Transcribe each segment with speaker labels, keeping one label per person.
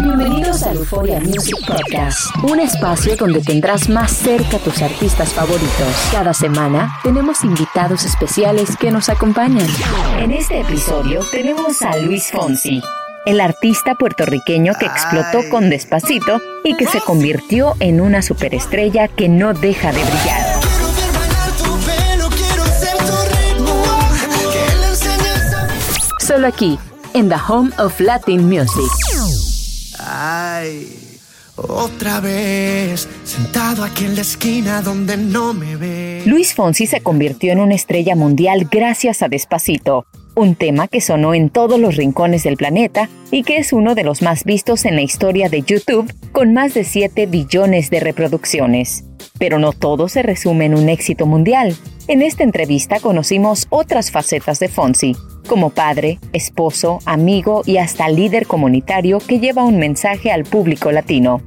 Speaker 1: Bienvenidos a Euphoria Music Podcast, un espacio donde tendrás más cerca a tus artistas favoritos. Cada semana tenemos invitados especiales que nos acompañan. En este episodio tenemos a Luis Fonsi, el artista puertorriqueño que explotó con Despacito y que se convirtió en una superestrella que no deja de brillar. Solo aquí, en The Home of Latin Music.
Speaker 2: Ay, otra vez, sentado aquí en la esquina donde no me ve.
Speaker 1: Luis Fonsi se convirtió en una estrella mundial gracias a Despacito, un tema que sonó en todos los rincones del planeta y que es uno de los más vistos en la historia de YouTube, con más de 7 billones de reproducciones. Pero no todo se resume en un éxito mundial. En esta entrevista conocimos otras facetas de Fonsi, como padre, esposo, amigo y hasta líder comunitario que lleva un mensaje al público latino.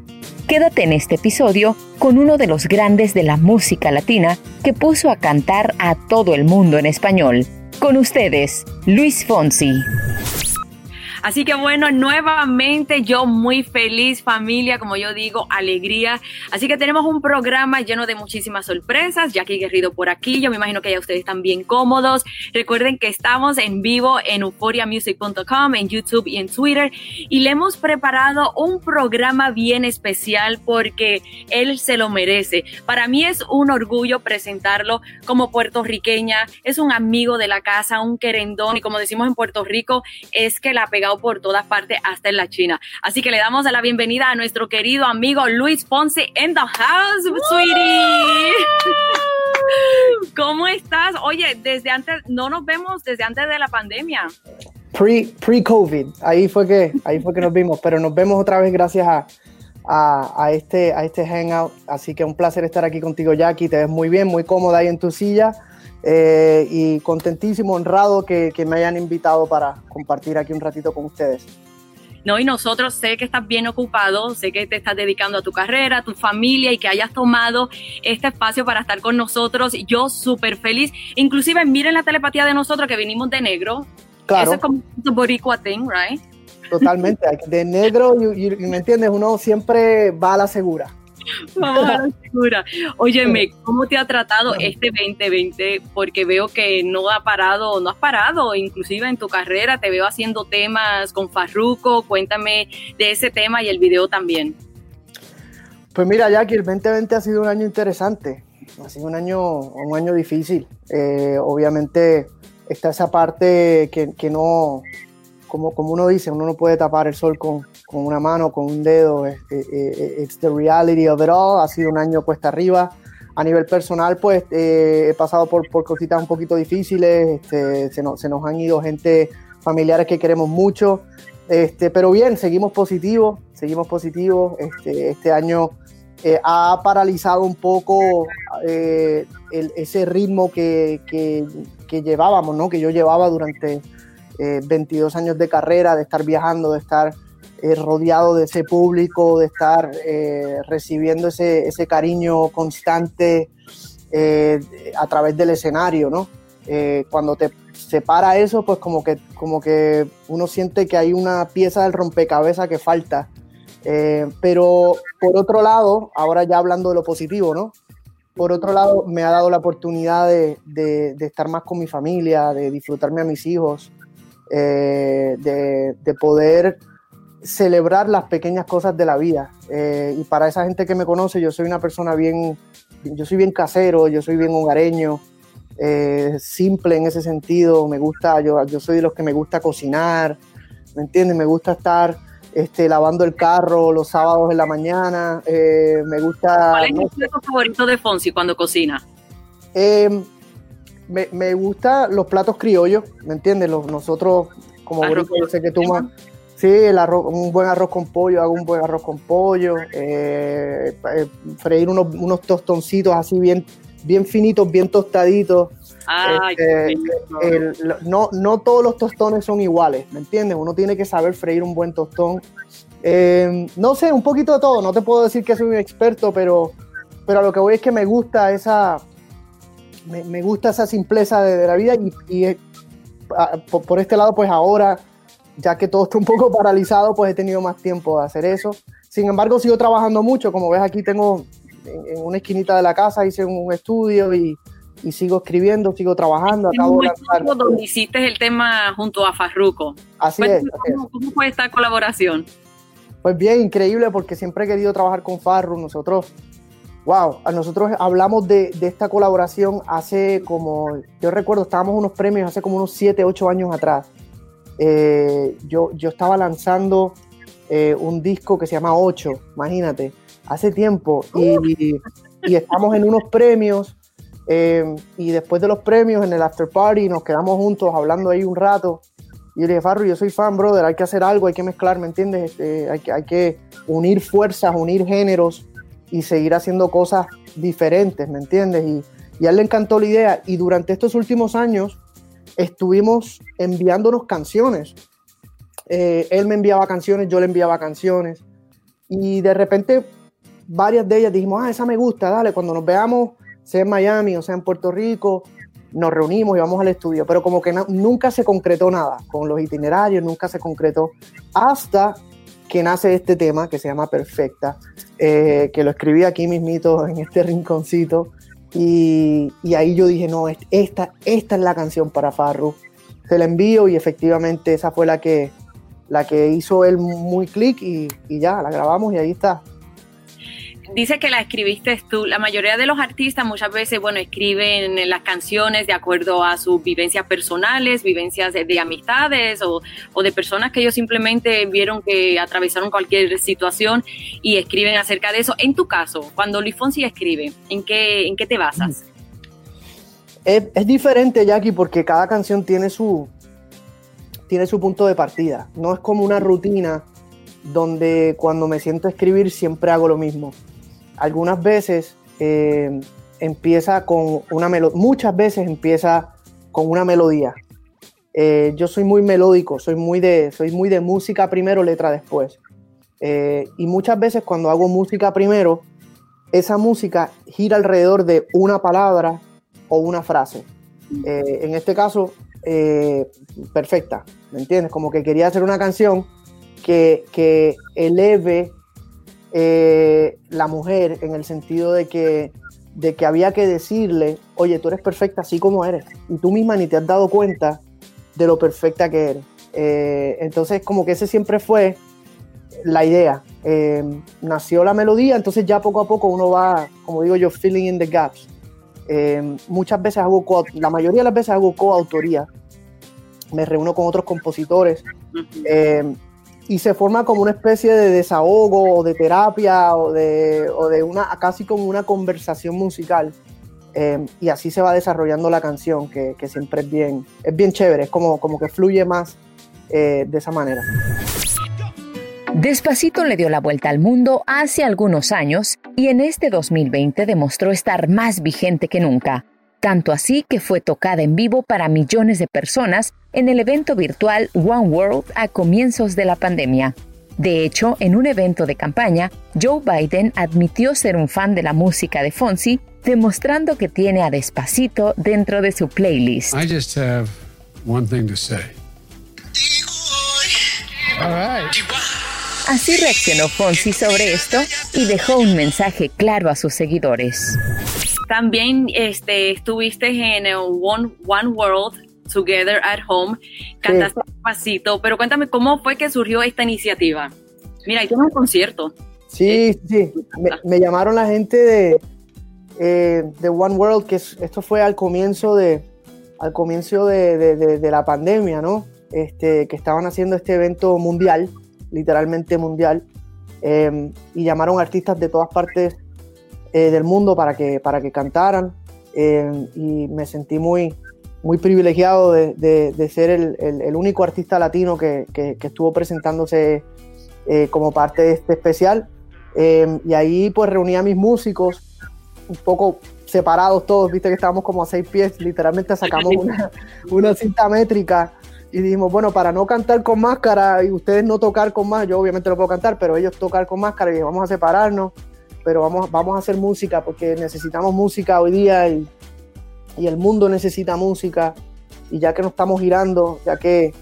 Speaker 1: Quédate en este episodio con uno de los grandes de la música latina que puso a cantar a todo el mundo en español. Con ustedes, Luis Fonsi.
Speaker 3: Así que bueno, nuevamente yo muy feliz, familia, como yo digo, alegría. Así que tenemos un programa lleno de muchísimas sorpresas. Jackie Guerrido por aquí, yo me imagino que ya ustedes están bien cómodos. Recuerden que estamos en vivo en euphoriamusic.com, en YouTube y en Twitter. Y le hemos preparado un programa bien especial porque él se lo merece. Para mí es un orgullo presentarlo como puertorriqueña. Es un amigo de la casa, un querendón. Y como decimos en Puerto Rico, es que la por todas partes, hasta en la China. Así que le damos la bienvenida a nuestro querido amigo Luis Ponce en the house, sweetie. ¿Cómo estás? Oye, desde antes, no nos vemos desde antes de la pandemia.
Speaker 4: Pre, pre-COVID, ahí fue que, ahí fue que nos vimos, pero nos vemos otra vez gracias a, a, este, a este hangout. Así que un placer estar aquí contigo, Jackie. Te ves muy bien, muy cómoda ahí en tu silla. Eh, y contentísimo, honrado que, que, me hayan invitado para compartir aquí un ratito con ustedes.
Speaker 3: No, y nosotros sé que estás bien ocupado, sé que te estás dedicando a tu carrera, a tu familia y que hayas tomado este espacio para estar con nosotros. Yo súper feliz. Inclusive miren la telepatía de nosotros que vinimos de negro.
Speaker 4: Claro.
Speaker 3: Eso es como un boricua thing, right?
Speaker 4: Totalmente. De negro, y, y, ¿me entiendes? Uno siempre va a la segura.
Speaker 3: Vamos a la segura. Óyeme, ¿cómo te ha tratado este 2020? Porque veo que no ha parado, no has parado, inclusive en tu carrera, te veo haciendo temas con Farruko. Cuéntame de ese tema y el video también.
Speaker 4: Pues mira, Jackie, el 2020 ha sido un año interesante, ha sido un año, un año difícil. Eh, obviamente está esa parte que, que no, como, como, uno dice, uno no puede tapar el sol con, con una mano, con un dedo. Es, it's the reality of it all. Ha sido un año cuesta arriba. A nivel personal, pues eh, he pasado por, por, cositas un poquito difíciles. Este, se, nos, se, nos, han ido gente, familiares que queremos mucho. Este, pero bien, seguimos positivos, seguimos positivos. Este, este año eh, ha paralizado un poco eh, el, ese ritmo que, que, que llevábamos, ¿no? que yo llevaba durante eh, 22 años de carrera, de estar viajando, de estar eh, rodeado de ese público, de estar eh, recibiendo ese, ese, cariño constante eh, a través del escenario, ¿no? cuando te separa eso, pues como que, como que uno siente que hay una pieza del rompecabezas que falta. pero por otro lado, ahora ya hablando de lo positivo, ¿no? Por otro lado, me ha dado la oportunidad de, de, de estar más con mi familia, de disfrutarme a mis hijos, eh, de, de, poder celebrar las pequeñas cosas de la vida. Eh, y para esa gente que me conoce, yo soy una persona bien, yo soy bien casero, yo soy bien hogareño, eh, simple en ese sentido. Me gusta, yo, yo soy de los que me gusta cocinar, ¿me entiendes? Me gusta estar este, lavando el carro los sábados en la mañana. Eh, me gusta.
Speaker 3: ¿Cuál es no, tu plato favorito de Fonsi cuando cocina?
Speaker 4: Eh, me, me gustan los platos criollos, ¿me entiendes? Los, nosotros, como
Speaker 3: Arroz,
Speaker 4: yo sé que tú más. Sí, el arroz, un buen arroz con pollo, hago un buen arroz con pollo, eh, eh, freír unos, unos tostoncitos así bien, bien finitos, bien tostaditos.
Speaker 3: Ay,
Speaker 4: Este, el- no, no todos los tostones son iguales, ¿me entiendes? Uno tiene que saber freír un buen tostón. Eh, no sé, un poquito de todo, no te puedo decir que soy un experto, pero, pero a lo que voy es que me gusta esa, me, me gusta esa simpleza de, de la vida y, y, a- por, por este lado, pues ahora, ya que todo está un poco paralizado, pues he tenido más tiempo de hacer eso. Sin embargo, sigo trabajando mucho, como ves aquí tengo en, en una esquinita de la casa, hice un estudio y, y sigo escribiendo, sigo trabajando,
Speaker 3: En
Speaker 4: acabo de
Speaker 3: donde hiciste el tema junto a Farruko.
Speaker 4: Así es.
Speaker 3: ¿cómo, fue esta colaboración?
Speaker 4: Pues bien, increíble porque siempre he querido trabajar con Farru. Nosotros, wow, nosotros hablamos de, de esta colaboración hace como, yo recuerdo, estábamos en unos premios hace como unos 7, 8 años atrás. Eh, yo, yo estaba lanzando eh, un disco que se llama 8, imagínate, hace tiempo. Y, estamos en unos premios. eh, y después de los premios, en el after party, nos quedamos juntos hablando ahí un rato. Y yo le dije, Farru, yo soy fan, brother, hay que hacer algo, hay que mezclar, ¿me entiendes? Este, hay, que, hay que unir fuerzas, unir géneros y seguir haciendo cosas diferentes, ¿me entiendes? Y, y a él le encantó la idea. Y durante estos últimos años estuvimos enviándonos canciones. Eh, él me enviaba canciones, yo le enviaba canciones. Y de repente, varias de ellas dijimos, ah, esa me gusta, dale, cuando nos veamos, sea en Miami o sea en Puerto Rico, nos reunimos y vamos al estudio, pero como que nunca se concretó nada con los itinerarios, nunca se concretó hasta que nace este tema que se llama Perfecta, eh, que lo escribí aquí mismito en este rinconcito y, ahí yo dije, no, es- esta, esta es la canción para Farru, se la envío y efectivamente esa fue la que, la que hizo él muy clic y, y ya, la grabamos y ahí está.
Speaker 3: Dice que la escribiste tú. La mayoría de los artistas muchas veces, bueno, escriben las canciones de acuerdo a sus vivencias personales, vivencias de, de amistades o, o de personas que ellos simplemente vieron que atravesaron cualquier situación y escriben acerca de eso. En tu caso, cuando Luis Fonsi escribe, ¿en qué, en qué te basas?
Speaker 4: Es, es diferente, Jackie, porque cada canción tiene su, tiene su punto de partida. No es como una rutina donde cuando me siento a escribir siempre hago lo mismo. Algunas veces eh, empieza con una melodía, muchas veces empieza con una melodía. Eh, yo soy muy melódico, soy muy de, soy muy de música primero, letra después. Eh, y muchas veces cuando hago música primero, esa música gira alrededor de una palabra o una frase. En este caso, perfecta, ¿me entiendes? Como que quería hacer una canción que, que eleve eh, la mujer en el sentido de que, de que había que decirle, oye, tú eres perfecta así como eres, y tú misma ni te has dado cuenta de lo perfecta que eres. Eh, entonces, como que ese siempre fue la idea. Eh, nació la melodía, entonces ya poco a poco uno va, como digo yo, filling in the gaps. Eh, muchas veces hago, co- la mayoría de las veces hago coautoría. Me reúno con otros compositores eh, y se forma como una especie de desahogo o de terapia o de, o de una, casi como una conversación musical. Eh, y así se va desarrollando la canción, que, que siempre es bien, es bien chévere, es como, como que fluye más eh, de esa manera.
Speaker 1: Despacito le dio la vuelta al mundo hace algunos años y en este 2020 demostró estar más vigente que nunca. Tanto así que fue tocada en vivo para millones de personas en el evento virtual One World a comienzos de la pandemia. De hecho, en un evento de campaña, Joe Biden admitió ser un fan de la música de Fonsi, demostrando que tiene a Despacito dentro de su playlist.
Speaker 5: I just have one thing to say. All right.
Speaker 1: Así reaccionó Fonsi sobre esto y dejó un mensaje claro a sus seguidores.
Speaker 3: También este, estuviste en eh, One, One World Together at Home, cantaste pasito, pero cuéntame cómo fue que surgió esta iniciativa. Mira, ahí tienes un concierto.
Speaker 4: Sí, sí, me, me llamaron la gente de, eh, de One World, que es- esto fue al comienzo de, al comienzo de, de- de- de la pandemia, ¿no? Este, que estaban haciendo este evento mundial, literalmente mundial, eh, y llamaron artistas de todas partes eh, del mundo para que, para que cantaran, eh, y me sentí muy, muy privilegiado de, ser el, único artista latino que, estuvo presentándose eh, como parte de este especial. Eh, y ahí pues reuní a mis músicos, un poco separados todos, viste que estábamos como a seis pies, literalmente sacamos una, una cinta métrica y dijimos, bueno, para no cantar con máscara y ustedes no tocar con más, yo obviamente lo puedo cantar, pero ellos tocar con máscara y vamos a separarnos, pero vamos, vamos a hacer música porque necesitamos música hoy día y, y el mundo necesita música y ya que no estamos girando, ya que,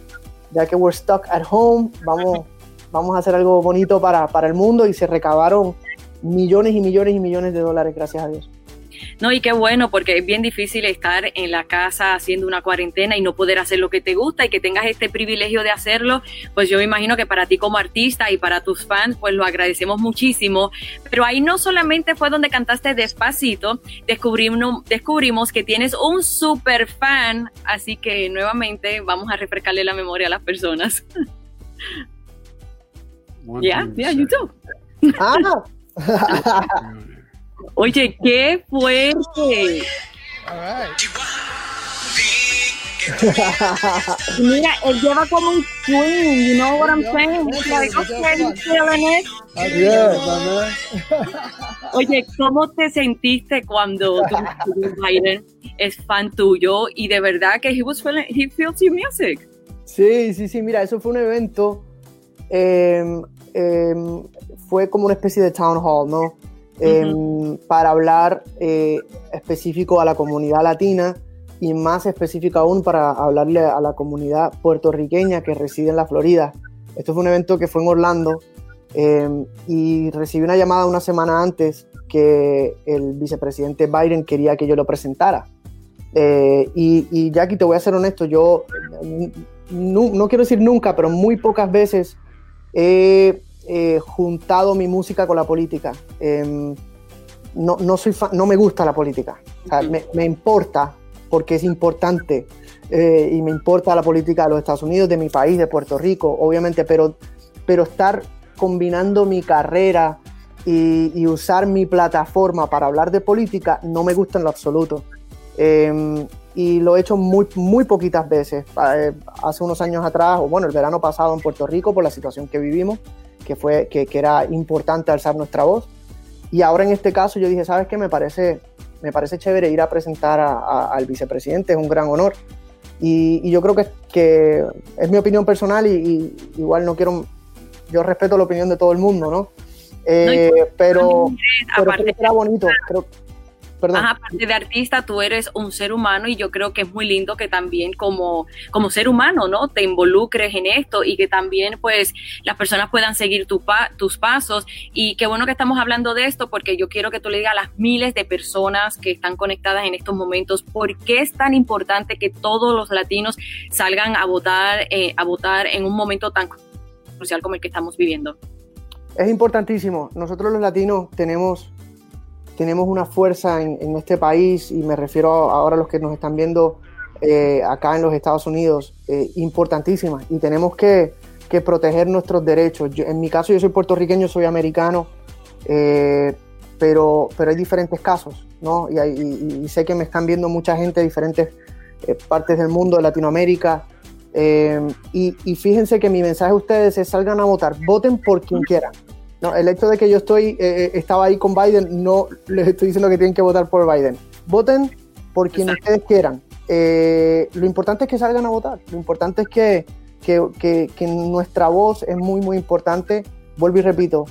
Speaker 4: ya que we're stuck at home, vamos, vamos a hacer algo bonito para, para el mundo y se recabaron millones y millones y millones de dólares, gracias a Dios.
Speaker 3: No, y qué bueno, porque es bien difícil estar en la casa haciendo una cuarentena y no poder hacer lo que te gusta y que tengas este privilegio de hacerlo, pues yo me imagino que para ti como artista y para tus fans, pues lo agradecemos muchísimo. Pero ahí no solamente fue donde cantaste despacito, descubrimos, descubrimos que tienes un super fan, así que nuevamente vamos a refrescarle la memoria a las personas. Ya, ya, YouTube. Ah. Oye, qué fuerte. Mira, él lleva como un swing, you know what I'm saying? Like, okay, feeling Oye, ¿cómo te sentiste cuando Biden es fan tuyo y de verdad que he was feeling, he feels your music?
Speaker 4: Sí, sí, sí, mira, eso fue un evento, eh, eh, fue como una especie de town hall, ¿no? Em, para hablar eh, específico a la comunidad latina y más específico aún para hablarle a la comunidad puertorriqueña que reside en la Florida. Esto fue un evento que fue en Orlando em, y recibí una llamada una semana antes que el vicepresidente Biden quería que yo lo presentara. Eh, y, y, Jackie, te voy a ser honesto, yo no, no, quiero decir nunca, pero muy pocas veces he eh, juntado mi música con la política. Em, no, no, soy no me gusta la política. me, importa porque es importante eh, y me importa la política de los Estados Unidos, de mi país, de Puerto Rico, obviamente, pero, pero estar combinando mi carrera y, usar mi plataforma para hablar de política no me gusta en lo absoluto. Em, y lo he hecho muy, muy poquitas veces. Eh, hace unos años atrás, o bueno, el verano pasado en Puerto Rico, por la situación que vivimos, que, fue, que, que, era importante alzar nuestra voz. Y ahora en este caso yo dije, ¿sabes qué? Me parece, me parece chévere ir a presentar al vicepresidente, es un gran honor. Y, y yo creo que, que, es mi opinión personal y, igual no quiero, yo respeto la opinión de todo el mundo, ¿no? Eh, pero, pero creo que era bonito, creo,
Speaker 3: aparte de artista, tú eres un ser humano y yo creo que es muy lindo que también como, como ser humano, ¿no? Te involucres en esto y que también pues las personas puedan seguir tu tus pasos y qué bueno que estamos hablando de esto porque yo quiero que tú le digas a las miles de personas que están conectadas en estos momentos por qué es tan importante que todos los latinos salgan a votar, eh, a votar en un momento tan crucial como el que estamos viviendo.
Speaker 4: Es importantísimo. Nosotros los latinos tenemos tenemos una fuerza en, este país, y me refiero ahora a los que nos están viendo eh, acá en los Estados Unidos, eh, importantísima, y tenemos que, proteger nuestros derechos. en mi caso, yo soy puertorriqueño, soy americano, eh, pero, pero hay diferentes casos, ¿no? Y, sé que me están viendo mucha gente de diferentes partes del mundo, de Latinoamérica, y, y fíjense que mi mensaje a ustedes es salgan a votar, voten por quien quieran. No, el hecho de que yo estoy, eh, eh, estaba ahí con Biden, no les estoy diciendo que tienen que votar por Biden. Voten por quien ustedes quieran. Eh, lo importante es que salgan a votar. Lo importante es que, que, que, nuestra voz es muy, muy importante. Vuelvo y repito,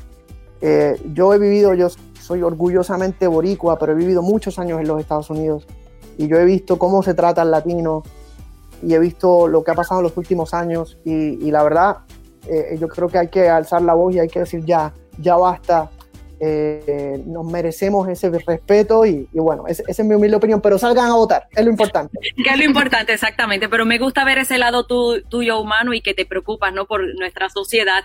Speaker 4: yo he vivido, yo soy orgullosamente boricua, pero he vivido muchos años en los Estados Unidos y yo he visto cómo se trata al latino y he visto lo que ha pasado en los últimos años y, y la verdad eh, yo creo que hay que alzar la voz y hay que decir ya, ya basta, eh, nos merecemos ese respeto y, bueno, esa es mi humilde opinión, pero salgan a votar, es lo importante.
Speaker 3: Que es lo importante, exactamente, pero me gusta ver ese lado tuyo humano y que te preocupas, ¿no? Por nuestra sociedad.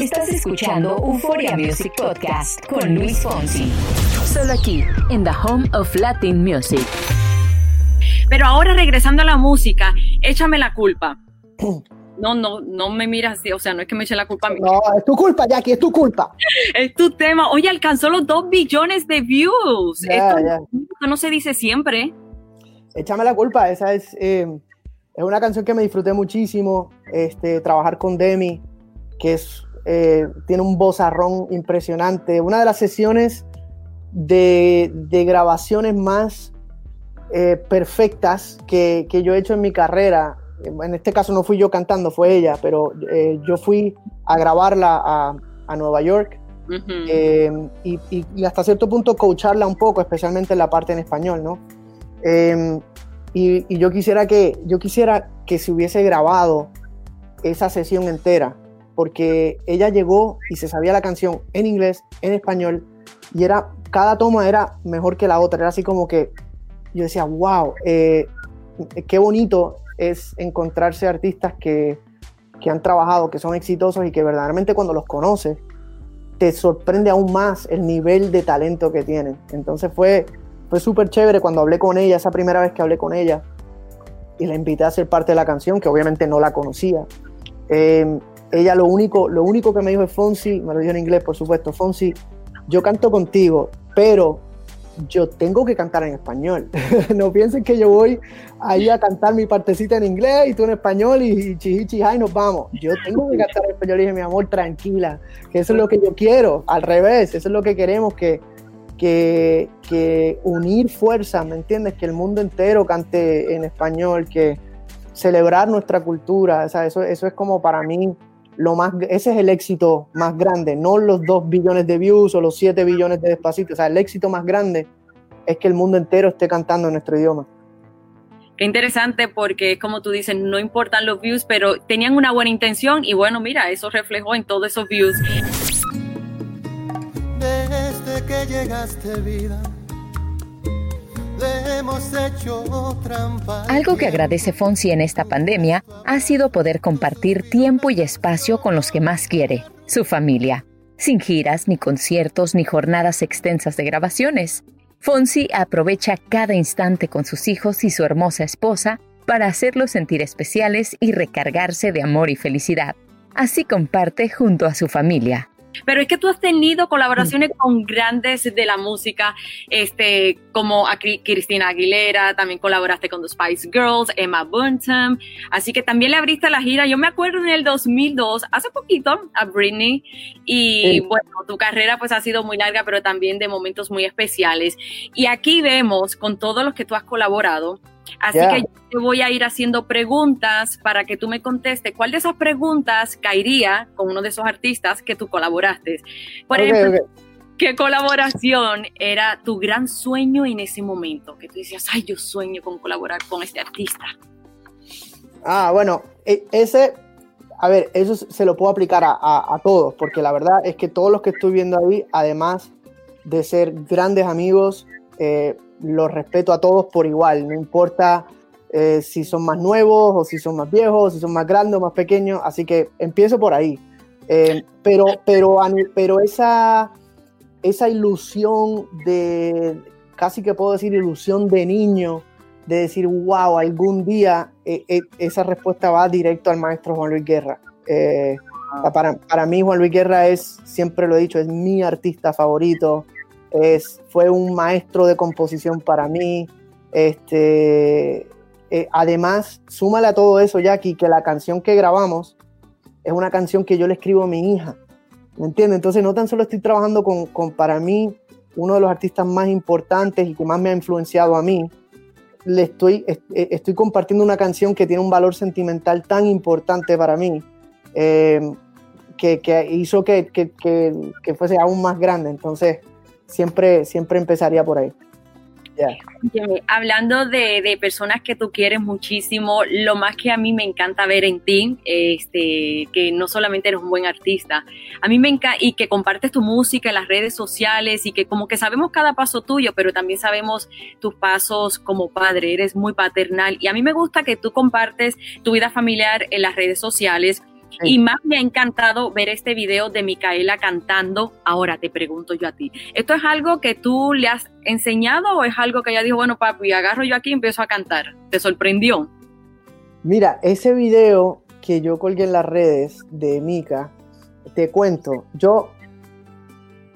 Speaker 1: Estás escuchando Euphoria Music Podcast con Luis Fonsi. Solo aquí, en the home of Latin music.
Speaker 3: Pero ahora regresando a la música, échame la culpa. No, no, no me miras así, o sea, no es que me eche la culpa a mí.
Speaker 4: No, es tu culpa, Jackie, es tu culpa.
Speaker 3: Es tu tema. Oye, alcanzó los dos billones de views. Esto no se dice siempre.
Speaker 4: Échame la culpa, esa es, eh, es una canción que me disfruté muchísimo. Este, trabajar con Demi, que es, eh, tiene un vozarrón impresionante. Una de las sesiones de, de grabaciones más eh, perfectas que, que yo he hecho en mi carrera. En este caso no fui yo cantando, fue ella, pero eh, yo fui a grabarla a, a Nueva York
Speaker 3: Ujú.
Speaker 4: eh, y, y- y hasta cierto punto coacharla un poco, especialmente en la parte en español, ¿no? Eh, y, y yo quisiera que yo quisiera que se hubiese grabado esa sesión entera, porque ella llegó y se sabía la canción en inglés, en español, y era cada toma era mejor que la otra, era así como que yo decía, wow, eh, qué bonito es encontrarse artistas que, que han trabajado, que son exitosos y que verdaderamente cuando los conoces te sorprende aún más el nivel de talento que tienen. Entonces fue, fue súper chévere cuando hablé con ella, esa primera vez que hablé con ella, y la invité a ser parte de la canción, que obviamente no la conocía. Eh, ella lo único, lo único que me dijo es Fonsi, me lo dijo en inglés, por supuesto, Fonsi, yo canto contigo, pero yo tengo que cantar en español. no piensen que yo voy ahí a cantar mi partecita en inglés y tú en español y, y chihi, y nos vamos. Yo tengo que cantar en español dije, mi amor, tranquila, que eso es lo que yo quiero, al revés, eso es lo que queremos, que, que, que unir fuerzas, ¿me entiendes? Que el mundo entero cante en español, que celebrar nuestra cultura, o sea, eso, eso es como para mí lo más, ese es el éxito más grande, no los 2 billones de views o los 7 billones de despacito, o sea, el éxito más grande es que el mundo entero esté cantando en nuestro idioma.
Speaker 3: Qué interesante porque, como tú dices, no importan los views, pero tenían una buena intención y bueno, mira, eso reflejó en todos esos views.
Speaker 2: Desde que llegaste vida,
Speaker 1: Algo que agradece Fonsi en esta pandemia ha sido poder compartir tiempo y espacio con los que más quiere, su familia, sin giras, ni conciertos, ni jornadas extensas de grabaciones. Fonsi aprovecha cada instante con sus hijos y su hermosa esposa para hacerlos sentir especiales y recargarse de amor y felicidad. Así comparte junto a su familia.
Speaker 3: Pero es que tú has tenido colaboraciones con grandes de la música, este, como a Cri- Cristina Aguilera, también colaboraste con The Spice Girls, Emma Bunton, así que también le abriste la gira. Yo me acuerdo en el 2002, hace poquito, a Britney, y
Speaker 4: Sí.
Speaker 3: bueno, tu carrera pues ha sido muy larga, pero también de momentos muy especiales. Y aquí vemos con todos los que tú has colaborado, así
Speaker 4: Yeah.
Speaker 3: que yo te voy a ir haciendo preguntas para que tú me contestes cuál de esas preguntas caería con uno de esos artistas que tú colaboraste. Por
Speaker 4: Ok,
Speaker 3: ejemplo,
Speaker 4: ok.
Speaker 3: ¿qué colaboración era tu gran sueño en ese momento? Que tú decías, ay, yo sueño con colaborar con este artista.
Speaker 4: Ah, bueno, e- ese, a ver, eso se lo puedo aplicar a, a- a todos, porque la verdad es que todos los que estoy viendo ahí, además de ser grandes amigos, eh, los respeto a todos por igual, no importa eh, si son más nuevos o si son más viejos, si son más grandes o más pequeños, así que empiezo por ahí. Eh, pero, pero, pero esa, esa ilusión de, casi que puedo decir ilusión de niño, de decir, wow, algún día eh, esa respuesta va directo al maestro Juan Luis Guerra. Eh, para, para mí Juan Luis Guerra es, siempre lo he dicho, es mi artista favorito, es, fue un maestro de composición para mí. Este, eh, además, súmale a todo eso, Jackie, que la canción que grabamos es una canción que yo le escribo a mi hija. ¿Me entiendes? Entonces no tan solo estoy trabajando con, para mí, uno de los artistas más importantes y que más me ha influenciado a mí, le estoy, est- eh, estoy compartiendo una canción que tiene un valor sentimental tan importante para mí. Eh, que, que hizo que, que, que fuese aún más grande. Entonces, siempre, siempre empezaría por ahí. Yeah.
Speaker 3: Hablando de, de personas que tú quieres muchísimo, lo más que a mí me encanta ver en ti, este, que no solamente eres un buen artista, a mí me encanta y que compartes tu música en las redes sociales y que como que sabemos cada paso tuyo, pero también sabemos tus pasos como padre, eres muy paternal y a mí me gusta que tú compartes tu vida familiar en las redes sociales. Y más me ha encantado ver este video de Micaela cantando. Ahora te pregunto yo a ti, ¿esto es algo que tú le has enseñado o es algo que ella dijo, bueno, papi, agarro yo aquí y empiezo a cantar? ¿Te sorprendió?
Speaker 4: Mira, ese video que yo colgué en las redes de Mika, te cuento, yo,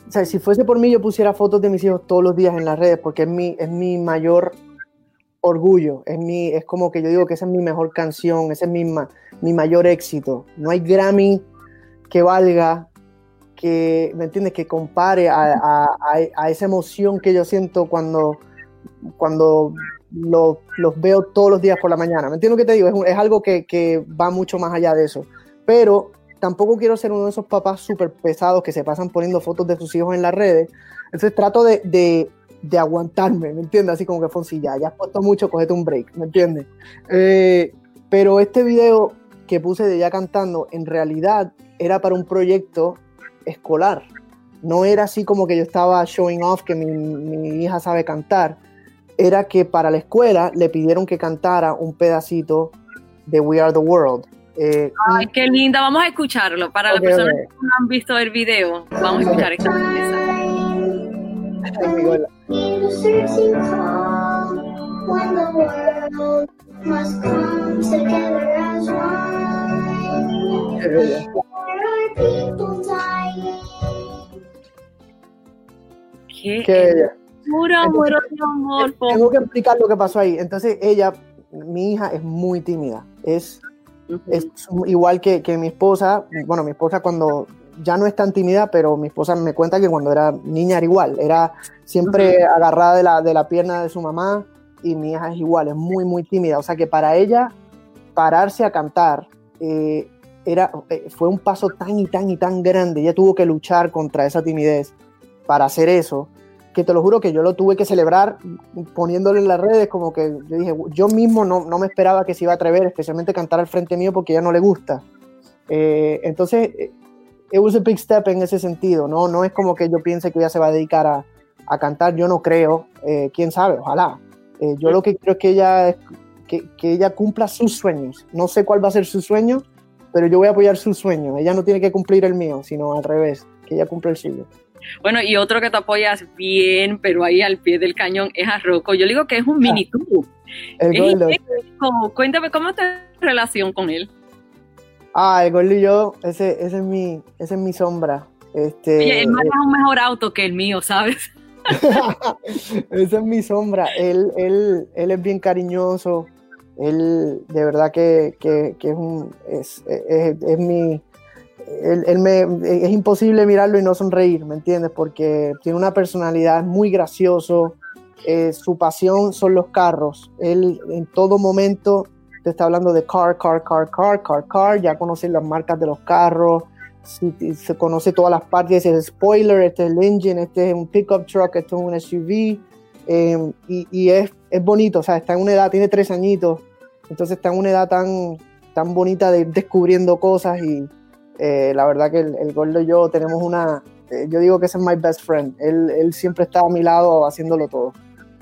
Speaker 4: o sea, si fuese por mí, yo pusiera fotos de mis hijos todos los días en las redes porque es mi, es mi mayor orgullo, es, mi, es como que yo digo que esa es mi mejor canción, ese es mi, ma- mi mayor éxito. No hay Grammy que valga, que, ¿me entiendes? Que compare a, a- a- a esa emoción que yo siento cuando, cuando lo- los veo todos los días por la mañana. ¿Me entiendes lo que te digo? Es, es algo que, que va mucho más allá de eso. Pero tampoco quiero ser uno de esos papás súper pesados que se pasan poniendo fotos de sus hijos en las redes. Entonces trato de, de- de aguantarme, ¿me entiendes? Así como que Fonsi, ya, ya has puesto mucho, cogete un break, ¿me entiendes? Eh, pero este video que puse de ella cantando, en realidad era para un proyecto escolar. No era así como que yo estaba showing off que mi, mi hija sabe cantar. Era que para la escuela le pidieron que cantara un pedacito de We Are the World. Eh,
Speaker 3: Ay, qué linda, vamos a escucharlo. Para
Speaker 4: Ok,
Speaker 3: las personas
Speaker 4: ok.
Speaker 3: que no han visto el video, vamos a escuchar esta pieza.
Speaker 4: Qué bella.
Speaker 3: Qué, puro amor.
Speaker 4: Tengo que explicar lo que pasó ahí. Entonces ella, mi hija es muy tímida. Es es igual que, que mi esposa, bueno, mi esposa cuando ya no es tan tímida, pero mi esposa me cuenta que cuando era niña era igual, era siempre agarrada de la, de la pierna de su mamá y mi hija es igual, es muy, muy tímida. O sea que para ella pararse a cantar eh, era, eh, fue un paso tan y tan y tan grande, ella tuvo que luchar contra esa timidez para hacer eso, que te lo juro que yo lo tuve que celebrar poniéndolo en las redes, como que yo dije, yo mismo no, no me esperaba que se iba a atrever, especialmente cantar al frente mío porque a ella no le gusta. Eh, entonces, eh, it was a big step en ese sentido, ¿no? No es como que yo piense que ella se va a dedicar a, a cantar, yo no creo, eh, quién sabe, ojalá. Eh, yo lo que quiero es que ella, que, que ella cumpla sus sueños. No sé cuál va a ser su sueño, pero yo voy a apoyar su sueño. Ella no tiene que cumplir el mío, sino al revés, que ella cumpla el suyo.
Speaker 3: Bueno, y otro que te apoyas bien, pero ahí al pie del cañón, es a Rocco. Yo digo que es un mini tú.
Speaker 4: El gordo.
Speaker 3: idéntico. Cuéntame, ¿cómo es tu relación con él?
Speaker 4: Ah, el gordo y yo, ese, ese es mi, ese es mi sombra. Este,
Speaker 3: Oye, él maneja un mejor auto que el mío, ¿sabes?
Speaker 4: Esa es mi sombra. Él, él, él es bien cariñoso. Él, de verdad que, que- es mi. Él, me, es imposible mirarlo y no sonreír, ¿me entiendes? Porque tiene una personalidad muy gracioso. eh, su pasión son los carros. Él en todo momento te está hablando de car, car, car, car, car, car. Ya conoce las marcas de los carros. Se conoce todas las partes, este es el spoiler, este es el engine, este es un pickup truck, este es un SUV, eh, y, y es, es bonito, o sea, está en una edad, tiene tres añitos, entonces está en una edad tan, tan bonita de ir descubriendo cosas y eh, la verdad que el, el gordo y yo tenemos una, eh, yo digo que ese es my best friend, él, él siempre está a mi lado haciéndolo todo.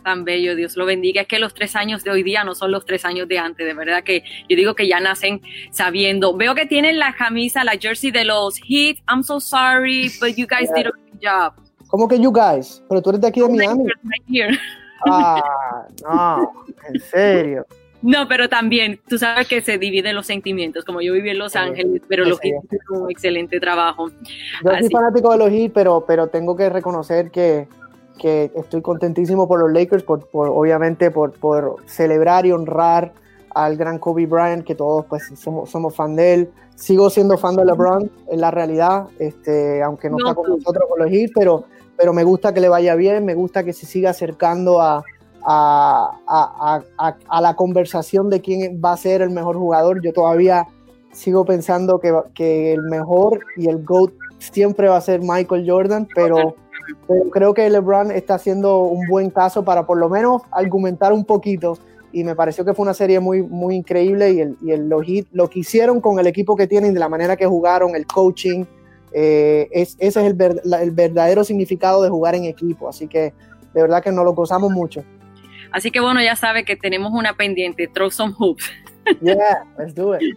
Speaker 3: Tan bello, Dios lo bendiga. Es que los tres años de hoy día no son los tres años de antes, de verdad que yo digo que ya nacen sabiendo. Veo que tienen la camisa, la jersey de los Heat. I'm so sorry, but you guys did a good job.
Speaker 4: ¿Cómo que you guys? Pero tú eres de aquí de Miami.
Speaker 3: Right here.
Speaker 4: Ah, no, en serio.
Speaker 3: No, pero también, tú sabes que se dividen los sentimientos, como yo viví en Los
Speaker 4: Sí,
Speaker 3: Ángeles, pero
Speaker 4: sí,
Speaker 3: los
Speaker 4: sí.
Speaker 3: Heat hicieron un excelente trabajo.
Speaker 4: Yo soy fanático de los Heat, pero, pero tengo que reconocer que, que estoy contentísimo por los Lakers, por, por- obviamente por, por celebrar y honrar al gran Kobe Bryant, que todos pues somos, somos fan de él. Sigo siendo fan de LeBron, en la realidad, este, aunque no,
Speaker 3: No,
Speaker 4: está con
Speaker 3: tú.
Speaker 4: nosotros con los Heat, pero, pero me gusta que le vaya bien, me gusta que se siga acercando a, a, a- a- la conversación de quién va a ser el mejor jugador. Yo todavía sigo pensando que, que el mejor y el GOAT siempre va a ser Michael Jordan, pero, creo que LeBron está haciendo un buen caso para por lo menos argumentar un poquito. Y me pareció que fue una serie muy, muy increíble y, el, y el- lo, lo que hicieron con el equipo que tienen, de la manera que jugaron, el coaching, eh, es, ese es el, ver- la- el verdadero significado de jugar en equipo. Así que de verdad que nos lo gozamos mucho.
Speaker 3: Así que bueno, ya sabe que tenemos una pendiente, Throw Some Hoops.
Speaker 4: Yeah, let's do it.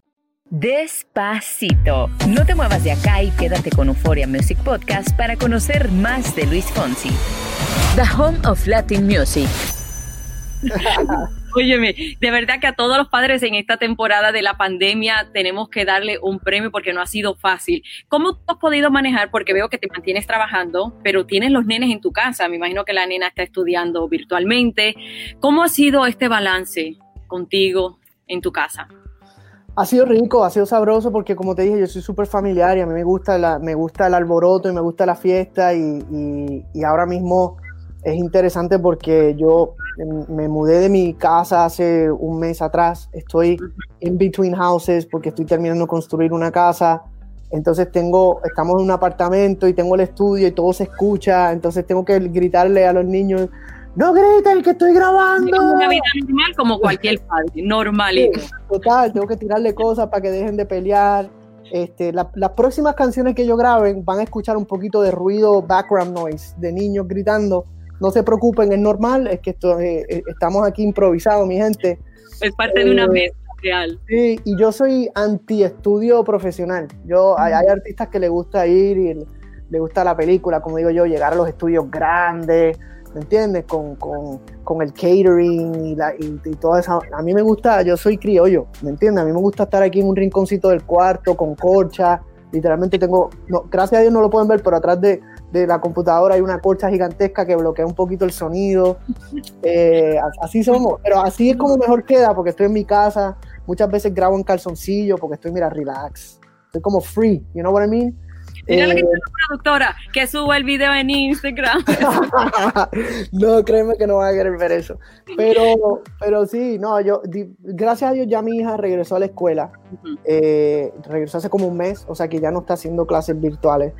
Speaker 1: Despacito. No te muevas de acá y quédate con Euphoria Music Podcast para conocer más de Luis Fonsi. The Home of Latin Music.
Speaker 3: Óyeme, de verdad que a todos los padres en esta temporada de la pandemia tenemos que darle un premio porque no ha sido fácil. ¿Cómo has podido manejar? Porque veo que te mantienes trabajando, pero tienes los nenes en tu casa. Me imagino que la nena está estudiando virtualmente. ¿Cómo ha sido este balance contigo en tu casa?
Speaker 4: Ha sido rico, ha sido sabroso porque como te dije, yo soy súper familiar y a mí me gusta, la, me gusta el alboroto y me gusta la fiesta y, y- ahora mismo es interesante porque yo em, me mudé de mi casa hace un mes atrás, estoy in between houses porque estoy terminando de construir una casa, entonces tengo, estamos en un apartamento y tengo el estudio y todo se escucha, entonces tengo que gritarle a los niños, no griten que estoy grabando.
Speaker 3: Es una vida normal como cualquier padre, normalito.
Speaker 4: Total, tengo que tirarle cosas para que dejen de pelear. Este, la- las próximas canciones que yo graben van a escuchar un poquito de ruido, background noise, de niños gritando. No se preocupen, es normal, es que esto, eh, eh, estamos aquí improvisados, mi gente.
Speaker 3: Es parte de una
Speaker 4: Eh,
Speaker 3: mesa real.
Speaker 4: Sí, y yo soy anti-estudio profesional. Yo, hay, hay artistas que le gusta ir y le gusta la película, como digo yo, llegar a los estudios grandes, ¿me entiendes? Con, con- con el catering y, la, y, y todo eso. A mí me gusta, yo soy criollo, ¿me entiendes? A mí me gusta estar aquí en un rinconcito del cuarto con corcha. Literalmente tengo, no, gracias a Dios no lo pueden ver, pero atrás de, de la computadora hay una corcha gigantesca que bloquea un poquito el sonido. Eh, así somos, pero así es como mejor queda porque estoy en mi casa. Muchas veces grabo en calzoncillo porque estoy, mira, relax. Estoy como free, you know what I mean?
Speaker 3: Mira la que
Speaker 4: Eh,
Speaker 3: está la productora que sube el video en Instagram.
Speaker 4: no, créeme que no van a querer ver eso. Pero, pero sí, no, yo, di- gracias a Dios ya mi hija regresó a la escuela. Eh, regresó hace como un mes, o sea que ya no está haciendo clases virtuales.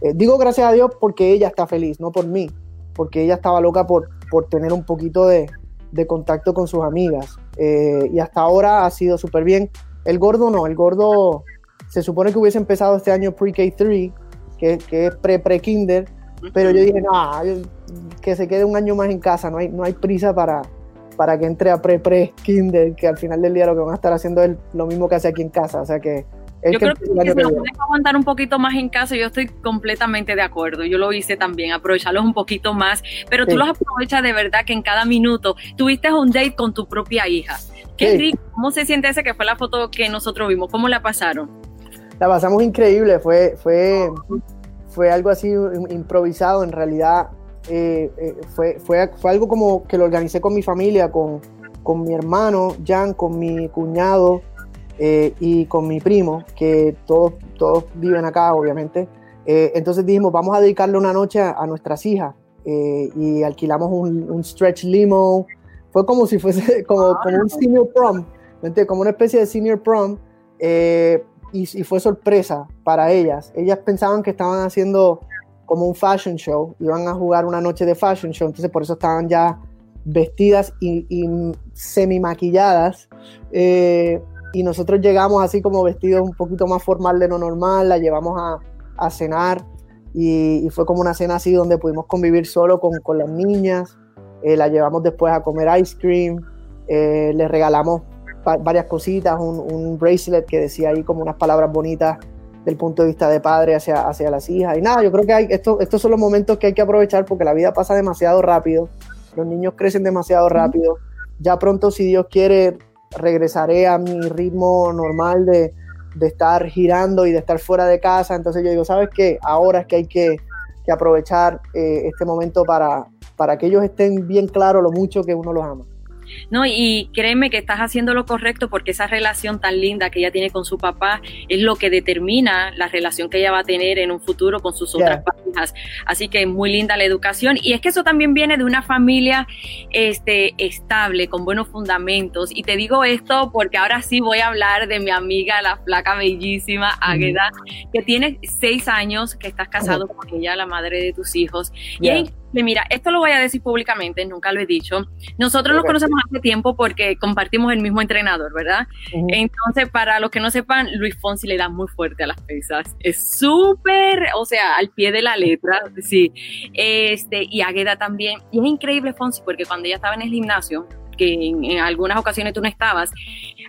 Speaker 4: Eh, digo gracias a Dios porque ella está feliz, no por mí, porque ella estaba loca por, por tener un poquito de, de contacto con sus amigas. Eh, y hasta ahora ha sido súper bien. El gordo no, el gordo se supone que hubiese empezado este año pre-K3, que, que es pre-pre-kinder, pero yo dije, no, que se quede un año más en casa, no hay, no hay prisa para, para que entre a pre-pre-kinder, que al final del día lo que van a estar haciendo es lo mismo que hace aquí en casa, o sea que...
Speaker 3: Yo
Speaker 4: que
Speaker 3: creo que
Speaker 4: año
Speaker 3: se lo puedes aguantar un poquito más en casa, yo estoy completamente de acuerdo. Yo lo hice también, aprovecharlos un poquito más, pero tú
Speaker 4: Sí.
Speaker 3: los aprovechas de verdad que en cada minuto tuviste un date con tu propia hija. Qué
Speaker 4: Sí.
Speaker 3: rico. ¿Cómo se siente ese que fue la foto que nosotros vimos? ¿Cómo la pasaron?
Speaker 4: La pasamos increíble, fue, fue, fue algo así im- improvisado, en realidad eh, eh, fue, fue, fue algo como que lo organicé con mi familia, con, con mi hermano Jan, con mi cuñado eh, y con mi primo, que todos, todos viven acá, obviamente. Eh, entonces dijimos, vamos a dedicarle una noche a, a nuestras hijas eh, y alquilamos un, un stretch limo. Fue como si fuese como, como un senior prom, ¿me entiendes? como una especie de senior prom. eh, y, y fue sorpresa para ellas. Ellas pensaban que estaban haciendo como un fashion show, iban a jugar una noche de fashion show, entonces por eso estaban ya vestidas y, y semi maquilladas. eh, y nosotros llegamos así como vestidos un poquito más formal de lo normal, la llevamos a, a cenar y, y fue como una cena así donde pudimos convivir solo con, con las niñas, eh, la llevamos después a comer ice cream, eh, le regalamos varias cositas, un, un bracelet que decía ahí como unas palabras bonitas del punto de vista de padre hacia, hacia las hijas. Y nada, yo creo que hay, esto, estos son los momentos que hay que aprovechar porque la vida pasa demasiado rápido, los niños crecen demasiado rápido. Ya pronto, si Dios quiere, regresaré a mi ritmo normal de, de estar girando y de estar fuera de casa. Entonces yo digo, ¿sabes qué? Ahora es que hay que, que aprovechar eh, este momento para, para que ellos estén bien claros lo mucho que uno los ama.
Speaker 3: No, y créeme que estás haciendo lo correcto porque esa relación tan linda que ella tiene con su papá es lo que determina la relación que ella va a tener en un futuro con sus otras parejas. Así que muy linda la educación. Y es que eso también viene de una familia este, estable, con buenos fundamentos. Y te digo esto porque ahora sí voy a hablar de mi amiga, la flaca bellísima Águeda, que tiene seis años, que estás casado con ella, la madre de tus hijos. Y es increíble, mira, esto lo voy a decir públicamente, nunca lo he dicho. Nosotros nos conocemos hace tiempo porque compartimos el mismo entrenador, ¿verdad? Entonces, para los que no sepan, Luis Fonsi le da muy fuerte a las pesas. Es súper, o sea, al pie de la letra, sí. Este, y Águeda también. Y es increíble, Fonsi, porque cuando ella estaba en el gimnasio, que en, en algunas ocasiones tú no estabas,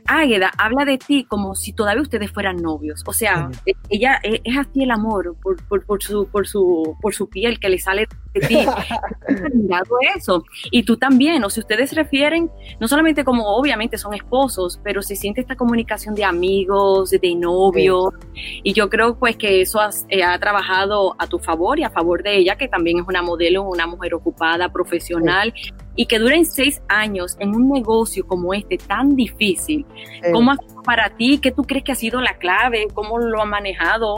Speaker 3: Águeda habla de ti como si todavía ustedes fueran novios. O sea, e- ella es, es así el amor por, por, por su, por, su, por su piel que le sale de ti. Eso. Y tú también, o si ustedes se refieren, no solamente como obviamente son esposos, pero se siente esta comunicación de amigos, de novios, y yo creo pues que eso has- eh, ha trabajado a tu favor y a favor de ella, que también es una modelo, una mujer ocupada, profesional, y que duren seis años en un negocio como este tan difícil. ¿Cómo ha sido para ti? ¿Qué tú crees que ha sido la clave? ¿Cómo lo ha manejado?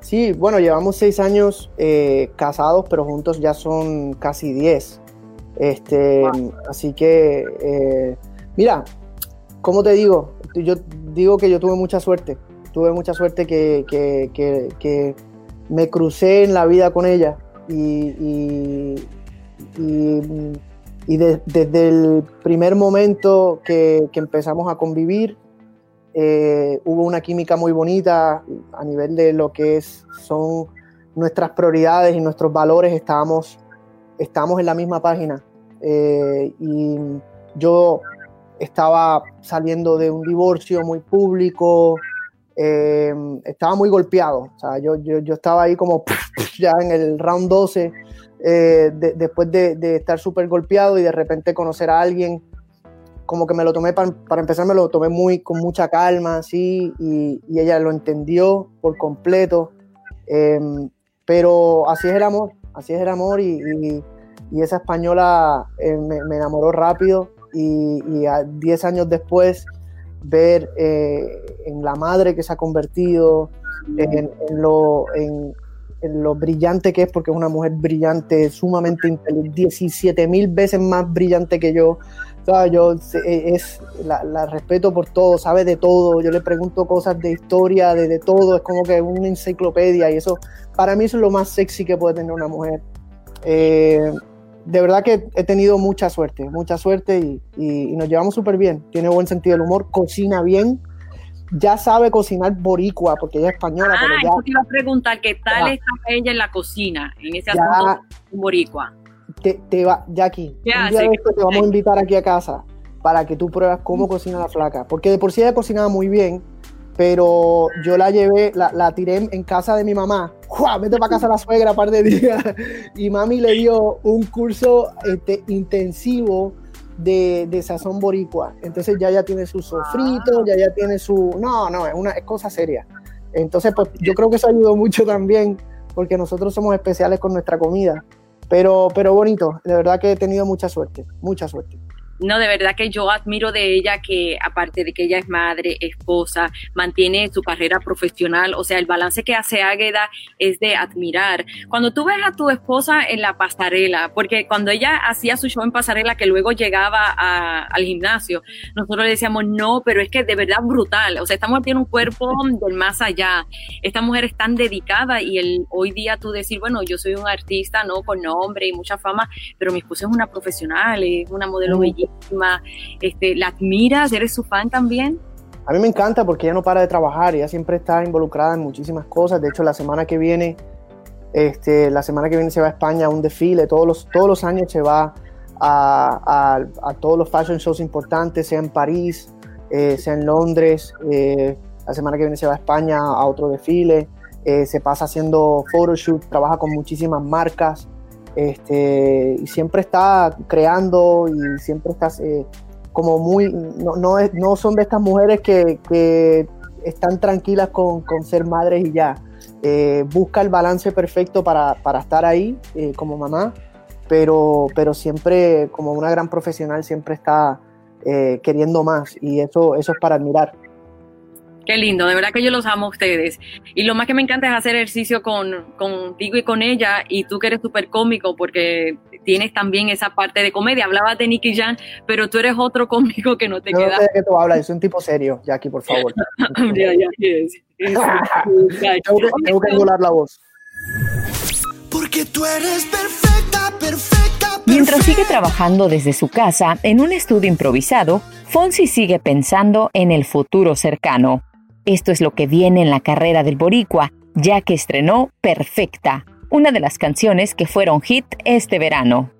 Speaker 4: Sí, bueno, llevamos seis años eh, casados, pero juntos ya son casi diez. Este, Así que, eh, mira, ¿cómo te digo? Yo digo que yo tuve mucha suerte. Tuve mucha suerte que, que- que- que me crucé en la vida con ella y, y- y- y de- desde el primer momento que, que empezamos a convivir, eh, hubo una química muy bonita a nivel de lo que es, son nuestras prioridades y nuestros valores, estábamos, estábamos en la misma página. Eh, y yo estaba saliendo de un divorcio muy público, eh, estaba muy golpeado, o sea, yo, yo, yo estaba ahí como ya en el round 12, eh, de- después de, estar súper golpeado y de repente conocer a alguien como que me lo tomé, para, empezar, me lo tomé muy, con mucha calma, así, y, ella lo entendió por completo. Em, pero así es el amor, así es el amor, y, esa española eh, me, enamoró rápido, y, y a 10 años después, ver eh, en la madre que se ha convertido, en, en lo, en, lo brillante que es, porque es una mujer brillante, sumamente inteligente, 17 mil veces más brillante que yo. Yo sé- es, la, respeto por todo, sabe de todo. Yo le pregunto cosas de historia, de, de todo. Es como que una enciclopedia y eso, para mí eso es lo más sexy que puede tener una mujer. Eh, de verdad que he tenido mucha suerte, mucha suerte y, y- y nos llevamos súper bien. Tiene buen sentido del humor, cocina bien, ya sabe cocinar boricua porque ella es española,
Speaker 3: Ah,
Speaker 4: pero ya
Speaker 3: te iba a preguntar, ¿qué tal
Speaker 4: Ya.
Speaker 3: está ella en la cocina, en ese
Speaker 4: Ya.
Speaker 3: asunto boricua?
Speaker 4: te, te va, Jackie,
Speaker 3: Ya,
Speaker 4: un día
Speaker 3: sí,
Speaker 4: de
Speaker 3: que
Speaker 4: estos te vamos a invitar aquí a casa para que tú pruebas cómo cocina la flaca, porque de por sí ella cocinaba muy bien, pero yo la llevé, la, la tiré en, casa de mi mamá, ¡Jua! vete para casa la suegra un par de días, y mami le dio un curso este, intensivo de, de sazón boricua, entonces ya ya tiene su sofrito, ya ya tiene su, no, no, es una es cosa seria, entonces pues yo creo que eso ayudó mucho también, porque nosotros somos especiales con nuestra comida, pero, pero bonito, de verdad que he tenido mucha suerte, mucha suerte.
Speaker 3: No, de verdad que yo admiro de ella que aparte de que ella es madre, esposa, mantiene su carrera profesional, o sea, el balance que hace Águeda es de admirar. Cuando tú ves a tu esposa en la pasarela, porque cuando ella hacía su show en pasarela que luego llegaba a- al gimnasio, nosotros le decíamos, no, pero es que de verdad brutal, o sea, esta mujer tiene un cuerpo del más allá, esta mujer es tan dedicada y el, hoy día tú decir, bueno, yo soy un artista, ¿no? Con nombre y mucha fama, pero mi esposa es una profesional, es una modelo
Speaker 4: Mm.
Speaker 3: Este, ¿la admiras? ¿Eres su fan también?
Speaker 4: A mí me encanta porque ella no para de trabajar, ella siempre está involucrada en muchísimas cosas. De hecho, la semana que viene, este, la semana que viene se va a España a un desfile. Todos los, todos los años se va a, a- a todos los fashion shows importantes, sea en París, eh, sea en Londres. eh, la semana que viene se va a España a otro desfile. eh, se pasa haciendo photoshoot, trabaja con muchísimas marcas. Este, y siempre está creando y siempre está eh, como muy, no, no, no son de estas mujeres que, que están tranquilas con, con ser madres y ya. Eh, busca el balance perfecto para, para estar ahí eh, como mamá, pero, pero siempre como una gran profesional siempre está queriendo más y eso, eso es para admirar.
Speaker 3: Qué lindo, de verdad que yo los amo a ustedes. Y lo más que me encanta es hacer ejercicio con, contigo y con ella, y tú que eres súper cómico porque tienes también esa parte de comedia. Hablabas de Nicky Jan, pero tú eres otro cómico que no te
Speaker 4: Yo no
Speaker 3: queda.
Speaker 4: sé de qué tú hablas, yo soy un tipo serio, Jackie, por favor.
Speaker 3: Ya, ya, yes.
Speaker 4: tengo, que, tengo que engolar la voz.
Speaker 2: Porque tú eres perfecta, perfecta,
Speaker 1: Mientras sigue trabajando desde su casa en un estudio improvisado, Fonsi sigue pensando en el futuro cercano. Esto es lo que viene en la carrera del boricua, ya que estrenó Perfecta, una de las canciones que fueron hit este verano.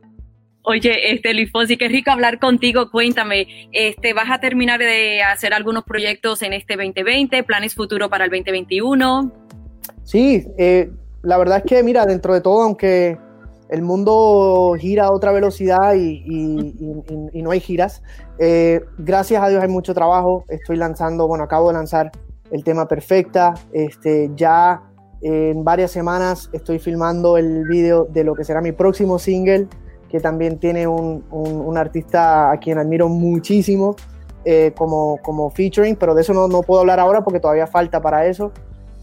Speaker 3: Oye, este Luis Fonsi, qué rico hablar contigo. Cuéntame, este, ¿vas a terminar de hacer algunos proyectos en este 2020? ¿Planes futuro para el 2021?
Speaker 4: Sí, eh, la verdad es que, mira, dentro de todo, aunque el mundo gira a otra velocidad y, y- y- y- y no hay giras, eh, gracias a Dios hay mucho trabajo. Estoy lanzando, bueno, acabo de lanzar el tema Perfecta. Este, ya en varias semanas estoy filmando el video de lo que será mi próximo single, que también tiene un, un- un artista a quien admiro muchísimo eh, como, como featuring, pero de eso no, no puedo hablar ahora porque todavía falta para eso.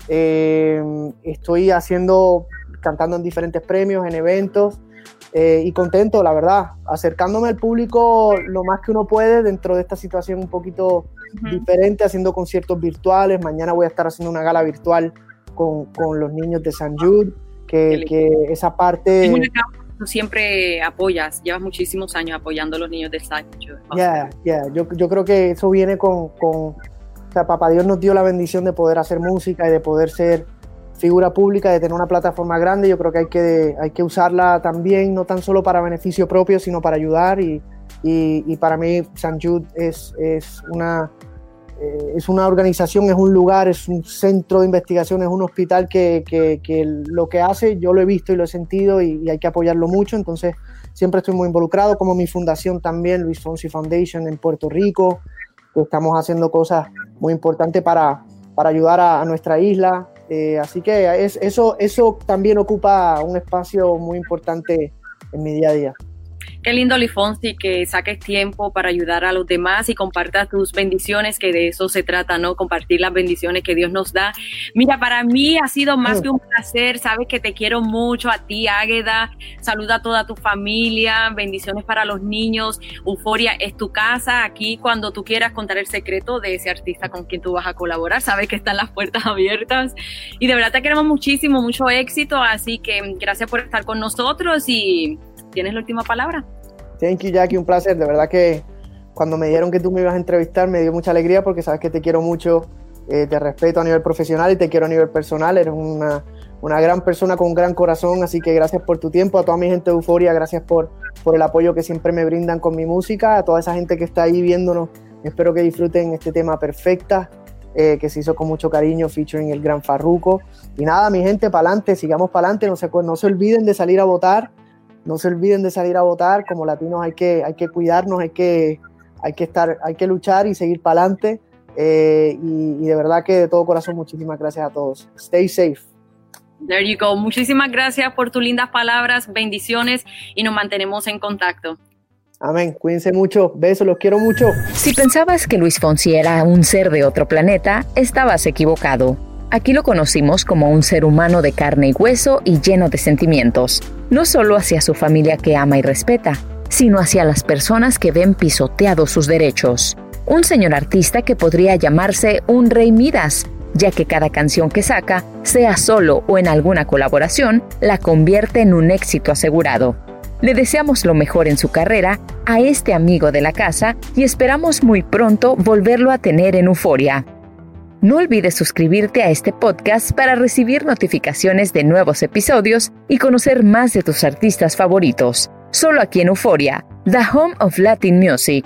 Speaker 4: Eh, estoy haciendo, cantando en diferentes premios, en eventos eh, y contento, la verdad, acercándome al público lo más que uno puede dentro de esta situación un poquito diferente, haciendo conciertos virtuales. Mañana voy a estar haciendo una gala virtual con, con los niños de San Jude, que, que esa parte...
Speaker 3: Es tú siempre apoyas, llevas muchísimos años apoyando a los niños de Sancho.
Speaker 4: Ya, ya, yo, yo creo que eso viene con, con, o sea, papá Dios nos dio la bendición de poder hacer música y de poder ser figura pública, de tener una plataforma grande, yo creo que hay que, hay que usarla también, no tan solo para beneficio propio, sino para ayudar y, y, y para mí San Jude es, es una... eh, Es una organización, es un lugar, es un centro de investigación, es un hospital que, que- que lo que hace yo lo he visto y lo he sentido y, y hay que apoyarlo mucho. Entonces, siempre estoy muy involucrado, como mi fundación también, Luis Fonsi Foundation en Puerto Rico, que estamos haciendo cosas muy importantes para, para ayudar a, a nuestra isla. Eh, así que es, eso, eso también ocupa un espacio muy importante en mi día a día.
Speaker 3: Qué lindo, Lifonsi, que saques tiempo para ayudar a los demás y compartas tus bendiciones, que de eso se trata, ¿no? Compartir las bendiciones que Dios nos da. Mira, para mí ha sido más que un placer. Sabes que te quiero mucho a ti, Águeda. Saluda a toda tu familia. Bendiciones para los niños. Euforia es tu casa. Aquí, cuando tú quieras contar el secreto de ese artista con quien tú vas a colaborar, sabes que están las puertas abiertas. Y de verdad te queremos muchísimo, mucho éxito. Así que gracias por estar con nosotros y tienes la última palabra.
Speaker 4: Thank you, Jackie, un placer. De verdad que cuando me dijeron que tú me ibas a entrevistar me dio mucha alegría porque sabes que te quiero mucho, eh, te respeto a nivel profesional y te quiero a nivel personal. Eres una, una gran persona con un gran corazón, así que gracias por tu tiempo. A toda mi gente de Euforia, gracias por, por el apoyo que siempre me brindan con mi música. A toda esa gente que está ahí viéndonos, espero que disfruten este tema perfecta. eh, que se hizo con mucho cariño, featuring el gran Farruco. Y nada, mi gente, para adelante, sigamos para adelante, no se, no se olviden de salir a votar, no se olviden de salir a votar, como latinos hay que, hay que cuidarnos, hay que, hay que estar, hay que luchar y seguir para adelante. Eh, y, y de verdad que de todo corazón, muchísimas gracias a todos. Stay safe.
Speaker 3: There you go. Muchísimas gracias por tus lindas palabras, bendiciones y nos mantenemos en contacto.
Speaker 4: Amén. Cuídense mucho. Besos, los quiero mucho.
Speaker 1: Si pensabas que Luis Fonsi era un ser de otro planeta, estabas equivocado. Aquí lo conocimos como un ser humano de carne y hueso y lleno de sentimientos, no solo hacia su familia que ama y respeta, sino hacia las personas que ven pisoteados sus derechos. Un señor artista que podría llamarse un rey Midas, ya que cada canción que saca, sea solo o en alguna colaboración, la convierte en un éxito asegurado. Le deseamos lo mejor en su carrera a este amigo de la casa y esperamos muy pronto volverlo a tener en Euforia. No olvides suscribirte a este podcast para recibir notificaciones de nuevos episodios y conocer más de tus artistas favoritos. Solo aquí en Euforia, The Home of Latin Music.